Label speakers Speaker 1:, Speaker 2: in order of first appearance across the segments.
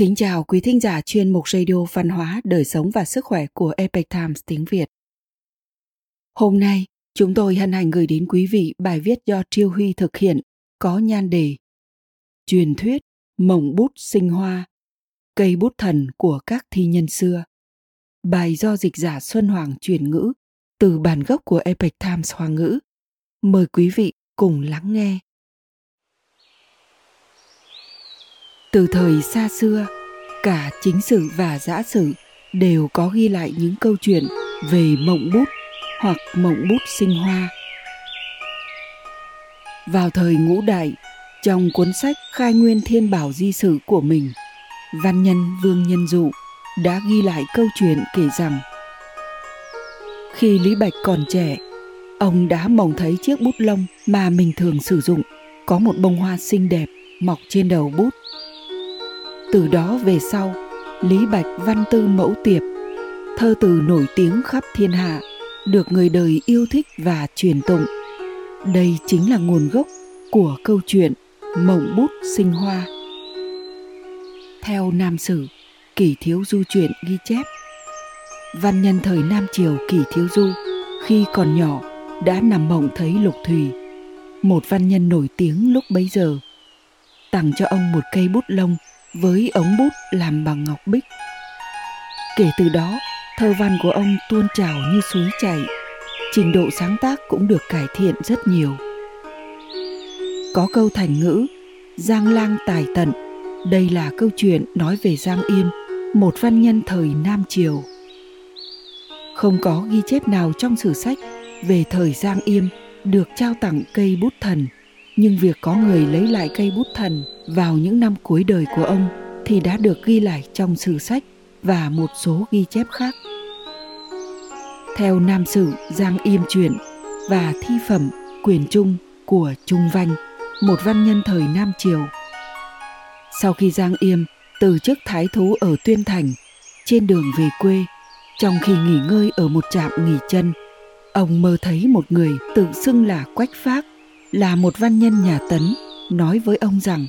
Speaker 1: Kính chào quý thính giả chuyên mục radio văn hóa, đời sống và sức khỏe của Epic Times tiếng Việt. Hôm nay, chúng tôi hân hạnh gửi đến quý vị bài viết do Triêu Huy thực hiện có nhan đề Truyền thuyết mộng bút sinh hoa, cây bút thần của các thi nhân xưa. Bài do dịch giả Xuân Hoàng chuyển ngữ từ bản gốc của Epic Times Hoa ngữ. Mời quý vị cùng lắng nghe. Từ thời xa xưa, cả chính sử và giã sử đều có ghi lại những câu chuyện về mộng bút hoặc mộng bút sinh hoa. Vào thời ngũ đại, trong cuốn sách khai nguyên thiên bảo di sử của mình, văn nhân vương nhân dụ đã ghi lại câu chuyện kể rằng, khi lý bạch còn trẻ, ông đã mong thấy chiếc bút lông mà mình thường sử dụng có một bông hoa xinh đẹp mọc trên đầu bút từ đó về sau, lý bạch văn tư mẫu tiệp, thơ từ nổi tiếng khắp thiên hạ, được người đời yêu thích và truyền tụng. Đây chính là nguồn gốc của câu chuyện mộng bút sinh hoa. Theo nam sử kỷ thiếu du truyện ghi chép, văn nhân thời nam triều kỷ thiếu du khi còn nhỏ đã nằm mộng thấy lục thủy, một văn nhân nổi tiếng lúc bấy giờ, tặng cho ông một cây bút lông với ống bút làm bằng ngọc bích. Kể từ đó, thơ văn của ông tuôn trào như suối chảy, trình độ sáng tác cũng được cải thiện rất nhiều. Có câu thành ngữ Giang lang tài tận, đây là câu chuyện nói về Giang yên một văn nhân thời Nam Triều. Không có ghi chép nào trong sử sách về thời Giang yên được trao tặng cây bút thần – nhưng việc có người lấy lại cây bút thần vào những năm cuối đời của ông thì đã được ghi lại trong sử sách và một số ghi chép khác. Theo Nam Sử Giang Yêm truyện và thi phẩm Quyền Trung của Trung Vanh, một văn nhân thời Nam Triều. Sau khi Giang Yêm từ chức thái thú ở Tuyên Thành, trên đường về quê, trong khi nghỉ ngơi ở một trạm nghỉ chân, ông mơ thấy một người tự xưng là Quách Phác là một văn nhân nhà Tấn nói với ông rằng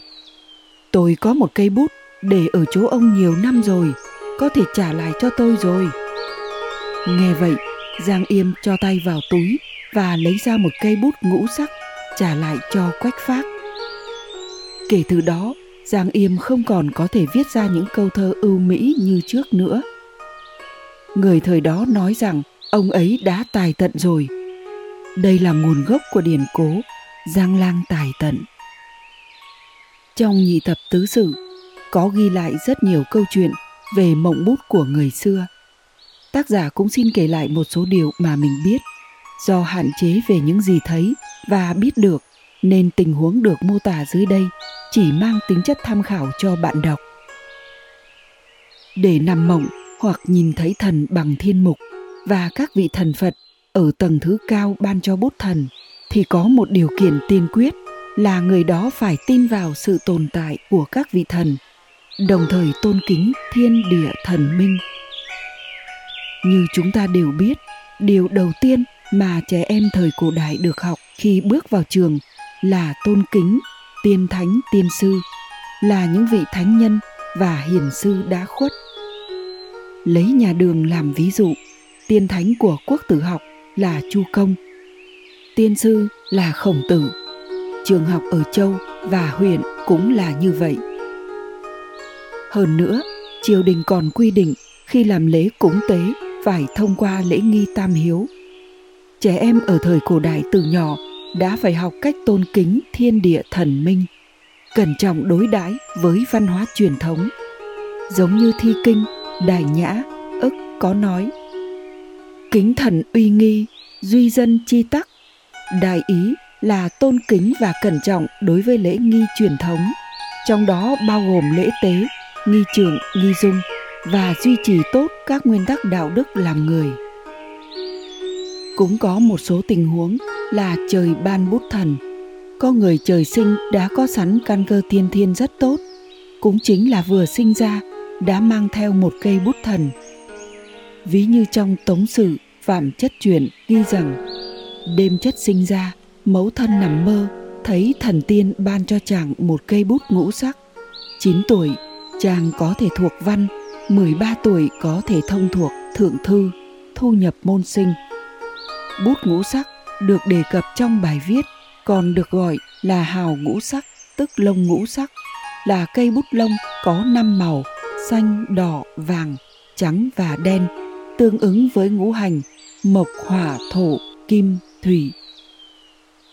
Speaker 1: tôi có một cây bút để ở chỗ ông nhiều năm rồi, có thể trả lại cho tôi rồi. Nghe vậy, giang yêm cho tay vào túi và lấy ra một cây bút ngũ sắc, trả lại cho quách phác kể từ đó, giang yêm không còn có thể viết ra những câu thơ ưu mỹ như trước nữa. Người thời đó nói rằng ông ấy đã tài tận rồi. Đây là nguồn gốc của điển cố giang lang tài tận trong nhị tập tứ sử có ghi lại rất nhiều câu chuyện về mộng bút của người xưa. Tác giả cũng xin kể lại một số điều mà mình biết, do hạn chế về những gì thấy và biết được, nên tình huống được mô tả dưới đây chỉ mang tính chất tham khảo cho bạn đọc. Để nằm mộng hoặc nhìn thấy thần bằng thiên mục và các vị thần phật ở tầng thứ cao ban cho bút thần thì có một điều kiện tiên quyết là người đó phải tin vào sự tồn tại của các vị thần, đồng thời tôn kính thiên địa thần minh. Như chúng ta đều biết, điều đầu tiên mà trẻ em thời cổ đại được học khi bước vào trường là tôn kính tiên thánh tiên sư, là những vị thánh nhân và hiền sư đã khuất. Lấy nhà đường làm ví dụ, tiên thánh của quốc tử học là chu công, tiên sư là khổng tử trường học ở châu và huyện cũng là như vậy. Hơn nữa, triều đình còn quy định khi làm lễ cúng tế phải thông qua lễ nghi tam hiếu. Trẻ em ở thời cổ đại từ nhỏ đã phải học cách tôn kính thiên địa thần minh, cẩn trọng đối đãi với văn hóa truyền thống. Giống như thi kinh, đài nhã, ức có nói, kính thần uy nghi, duy dân chi tắc, đại ý là tôn kính và cẩn trọng đối với lễ nghi truyền thống. Trong đó bao gồm lễ tế nghi trường, nghi dung và duy trì tốt các nguyên tắc đạo đức làm người. Cũng có một số tình huống là trời ban bút thần. Có người trời sinh đã có sẵn căn cơ tiên thiên rất tốt cũng chính là vừa sinh ra đã mang theo một cây bút thần. Ví như trong tống sử phạm chất truyền ghi rằng đêm chất sinh ra mẫu thân nằm mơ thấy thần tiên ban cho chàng một cây bút ngũ sắc chín tuổi chàng có thể thuộc văn, 13 tuổi có thể thông thuộc thượng thư, thu nhập môn sinh. Bút ngũ sắc được đề cập trong bài viết còn được gọi là hào ngũ sắc, tức lông ngũ sắc, là cây bút lông có năm màu xanh, đỏ, vàng, trắng và đen, tương ứng với ngũ hành mộc, hỏa, thổ, kim, thủy.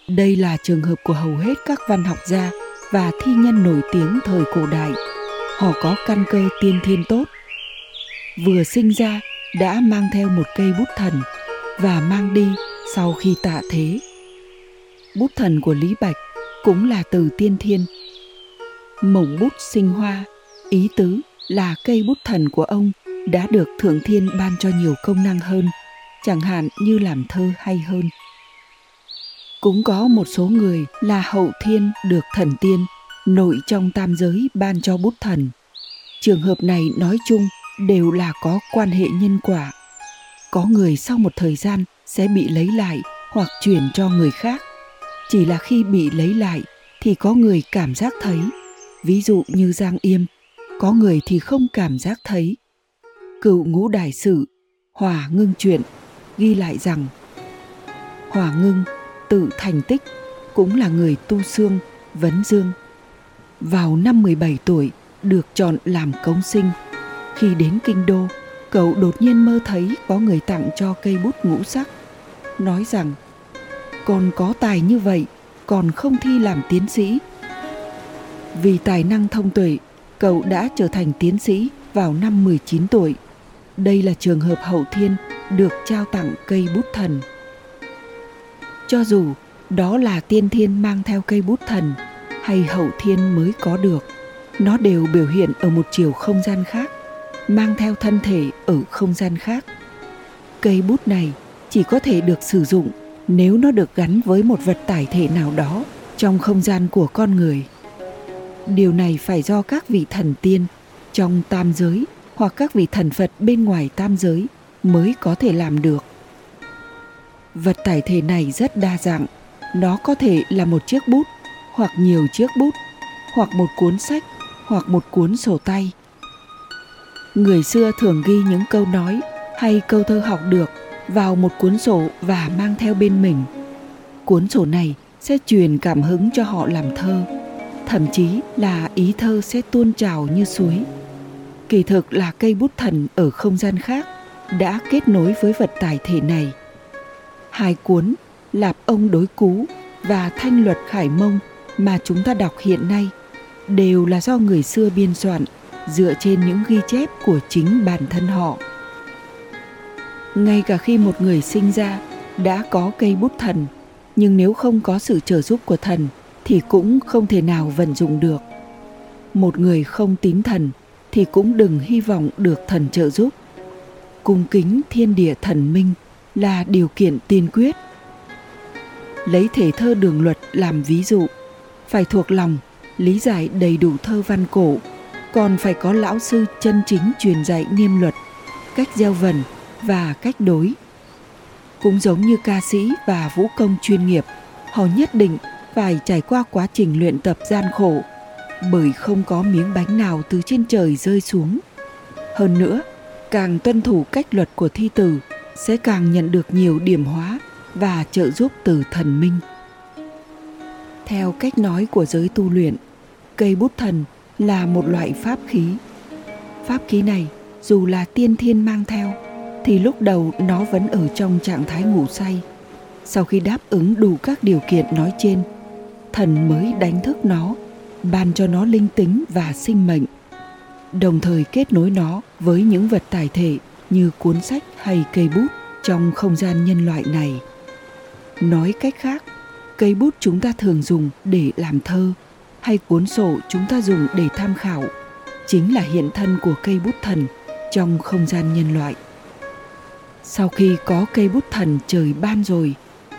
Speaker 1: Đây là trường hợp của hầu hết các văn học gia và thi nhân nổi tiếng thời cổ đại. Họ có căn cơ tiên thiên tốt. Vừa sinh ra đã mang theo một cây bút thần và mang đi sau khi tạ thế. Bút thần của Lý Bạch cũng là từ tiên thiên. Mộng bút sinh hoa, ý tứ là cây bút thần của ông đã được Thượng Thiên ban cho nhiều công năng hơn, chẳng hạn như làm thơ hay hơn. Cũng có một số người là hậu thiên được thần tiên nội trong tam giới ban cho bút thần. Trường hợp này nói chung đều là có quan hệ nhân quả. Có người sau một thời gian sẽ bị lấy lại hoặc chuyển cho người khác. Chỉ là khi bị lấy lại thì có người cảm giác thấy, ví dụ như Giang Yêm, có người thì không cảm giác thấy. Cựu ngũ đại sử, Hòa Ngưng chuyện ghi lại rằng Hòa Ngưng tự thành tích cũng là người tu xương, vấn dương. Vào năm 17 tuổi được chọn làm công sinh. Khi đến kinh đô, cậu đột nhiên mơ thấy có người tặng cho cây bút ngũ sắc. Nói rằng, còn có tài như vậy, còn không thi làm tiến sĩ. Vì tài năng thông tuệ, cậu đã trở thành tiến sĩ vào năm 19 tuổi. Đây là trường hợp hậu thiên được trao tặng cây bút thần. Cho dù đó là tiên thiên mang theo cây bút thần hay hậu thiên mới có được, nó đều biểu hiện ở một chiều không gian khác, mang theo thân thể ở không gian khác. Cây bút này chỉ có thể được sử dụng nếu nó được gắn với một vật tải thể nào đó trong không gian của con người. Điều này phải do các vị thần tiên trong tam giới hoặc các vị thần Phật bên ngoài tam giới mới có thể làm được. Vật tải thể này rất đa dạng, nó có thể là một chiếc bút hoặc nhiều chiếc bút hoặc một cuốn sách hoặc một cuốn sổ tay. Người xưa thường ghi những câu nói hay câu thơ học được vào một cuốn sổ và mang theo bên mình. Cuốn sổ này sẽ truyền cảm hứng cho họ làm thơ, thậm chí là ý thơ sẽ tuôn trào như suối. Kỳ thực là cây bút thần ở không gian khác đã kết nối với vật tải thể này. Hai cuốn Lạp ông đối cú và Thanh luật khải mông mà chúng ta đọc hiện nay đều là do người xưa biên soạn dựa trên những ghi chép của chính bản thân họ. Ngay cả khi một người sinh ra đã có cây bút thần, nhưng nếu không có sự trợ giúp của thần thì cũng không thể nào vận dụng được. Một người không tín thần thì cũng đừng hy vọng được thần trợ giúp cung kính thiên địa thần minh là điều kiện tiên quyết. Lấy thể thơ đường luật làm ví dụ, phải thuộc lòng, lý giải đầy đủ thơ văn cổ, còn phải có lão sư chân chính truyền dạy niêm luật, cách gieo vần và cách đối. Cũng giống như ca sĩ và vũ công chuyên nghiệp, họ nhất định phải trải qua quá trình luyện tập gian khổ, bởi không có miếng bánh nào từ trên trời rơi xuống. Hơn nữa, càng tuân thủ cách luật của thi từ sẽ càng nhận được nhiều điểm hóa và trợ giúp từ thần minh. Theo cách nói của giới tu luyện, cây bút thần là một loại pháp khí. Pháp khí này, dù là tiên thiên mang theo, thì lúc đầu nó vẫn ở trong trạng thái ngủ say. Sau khi đáp ứng đủ các điều kiện nói trên, thần mới đánh thức nó, ban cho nó linh tính và sinh mệnh, đồng thời kết nối nó với những vật tài thể như cuốn sách hay cây bút trong không gian nhân loại này. Nói cách khác, cây bút chúng ta thường dùng để làm thơ hay cuốn sổ chúng ta dùng để tham khảo chính là hiện thân của cây bút thần trong không gian nhân loại. Sau khi có cây bút thần trời ban rồi,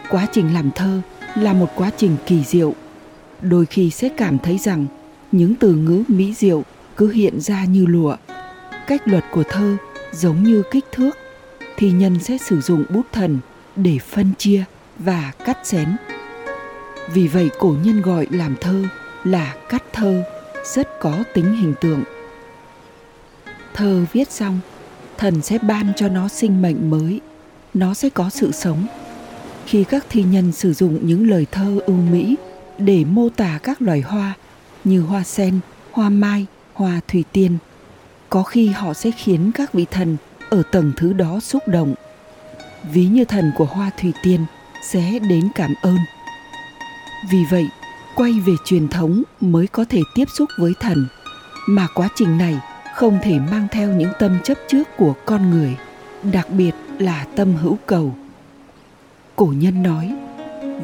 Speaker 1: quá trình làm thơ là một quá trình kỳ diệu. Đôi khi sẽ cảm thấy rằng những từ ngữ mỹ diệu cứ hiện ra như lụa. Cách luật của thơ giống như kích thước, thì nhân sẽ sử dụng bút thần để phân chia và cắt xén. Vì vậy, cổ nhân gọi làm thơ là cắt thơ, rất có tính hình tượng. Thơ viết xong, thần sẽ ban cho nó sinh mệnh mới. Nó sẽ có sự sống. Khi các thi nhân sử dụng những lời thơ ưu mỹ để mô tả các loài hoa như hoa sen, hoa mai, hoa thủy tiên có khi họ sẽ khiến các vị thần ở tầng thứ đó xúc động. Ví như thần của hoa thủy tiên sẽ đến cảm ơn. Vì vậy, quay về truyền thống mới có thể tiếp xúc với thần, mà quá trình này không thể mang theo những tâm chấp trước của con người, đặc biệt là tâm hữu cầu. Cổ nhân nói,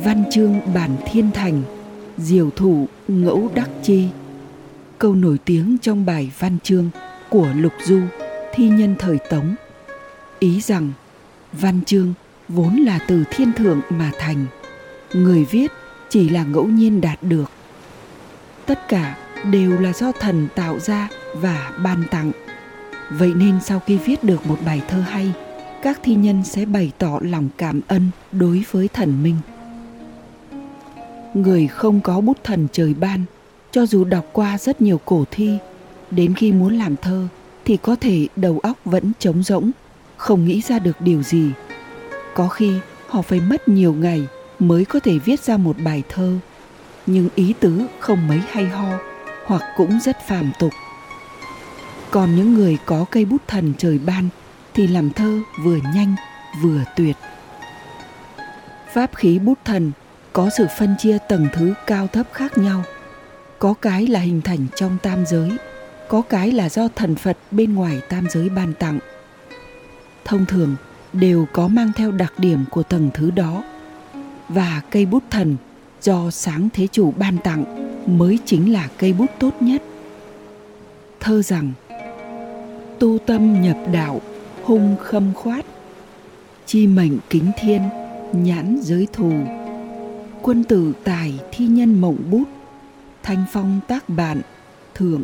Speaker 1: văn chương bản thiên thành, diều thủ ngẫu đắc chi. Câu nổi tiếng trong bài văn chương của lục du, thi nhân thời tống. Ý rằng, văn chương vốn là từ thiên thượng mà thành, người viết chỉ là ngẫu nhiên đạt được. Tất cả đều là do thần tạo ra và ban tặng. Vậy nên sau khi viết được một bài thơ hay, các thi nhân sẽ bày tỏ lòng cảm ơn đối với thần minh. Người không có bút thần trời ban, cho dù đọc qua rất nhiều cổ thi đến khi muốn làm thơ, thì có thể đầu óc vẫn trống rỗng, không nghĩ ra được điều gì. Có khi, họ phải mất nhiều ngày mới có thể viết ra một bài thơ. Nhưng ý tứ không mấy hay ho, hoặc cũng rất phàm tục. Còn những người có cây bút thần trời ban, thì làm thơ vừa nhanh, vừa tuyệt. Pháp khí bút thần có sự phân chia tầng thứ cao thấp khác nhau. Có cái là hình thành trong tam giới có cái là do thần phật bên ngoài tam giới ban tặng. Thông thường, đều có mang theo đặc điểm của tầng thứ đó. Và cây bút thần do sáng thế chủ ban tặng mới chính là cây bút tốt nhất. Thơ rằng, tu tâm nhập đạo, hung khâm khoát. Chi mệnh kính thiên, nhãn giới thù. Quân tử tài thi nhân mộng bút, thanh phong tác bạn thượng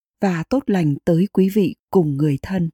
Speaker 1: và tốt lành tới quý vị cùng người thân.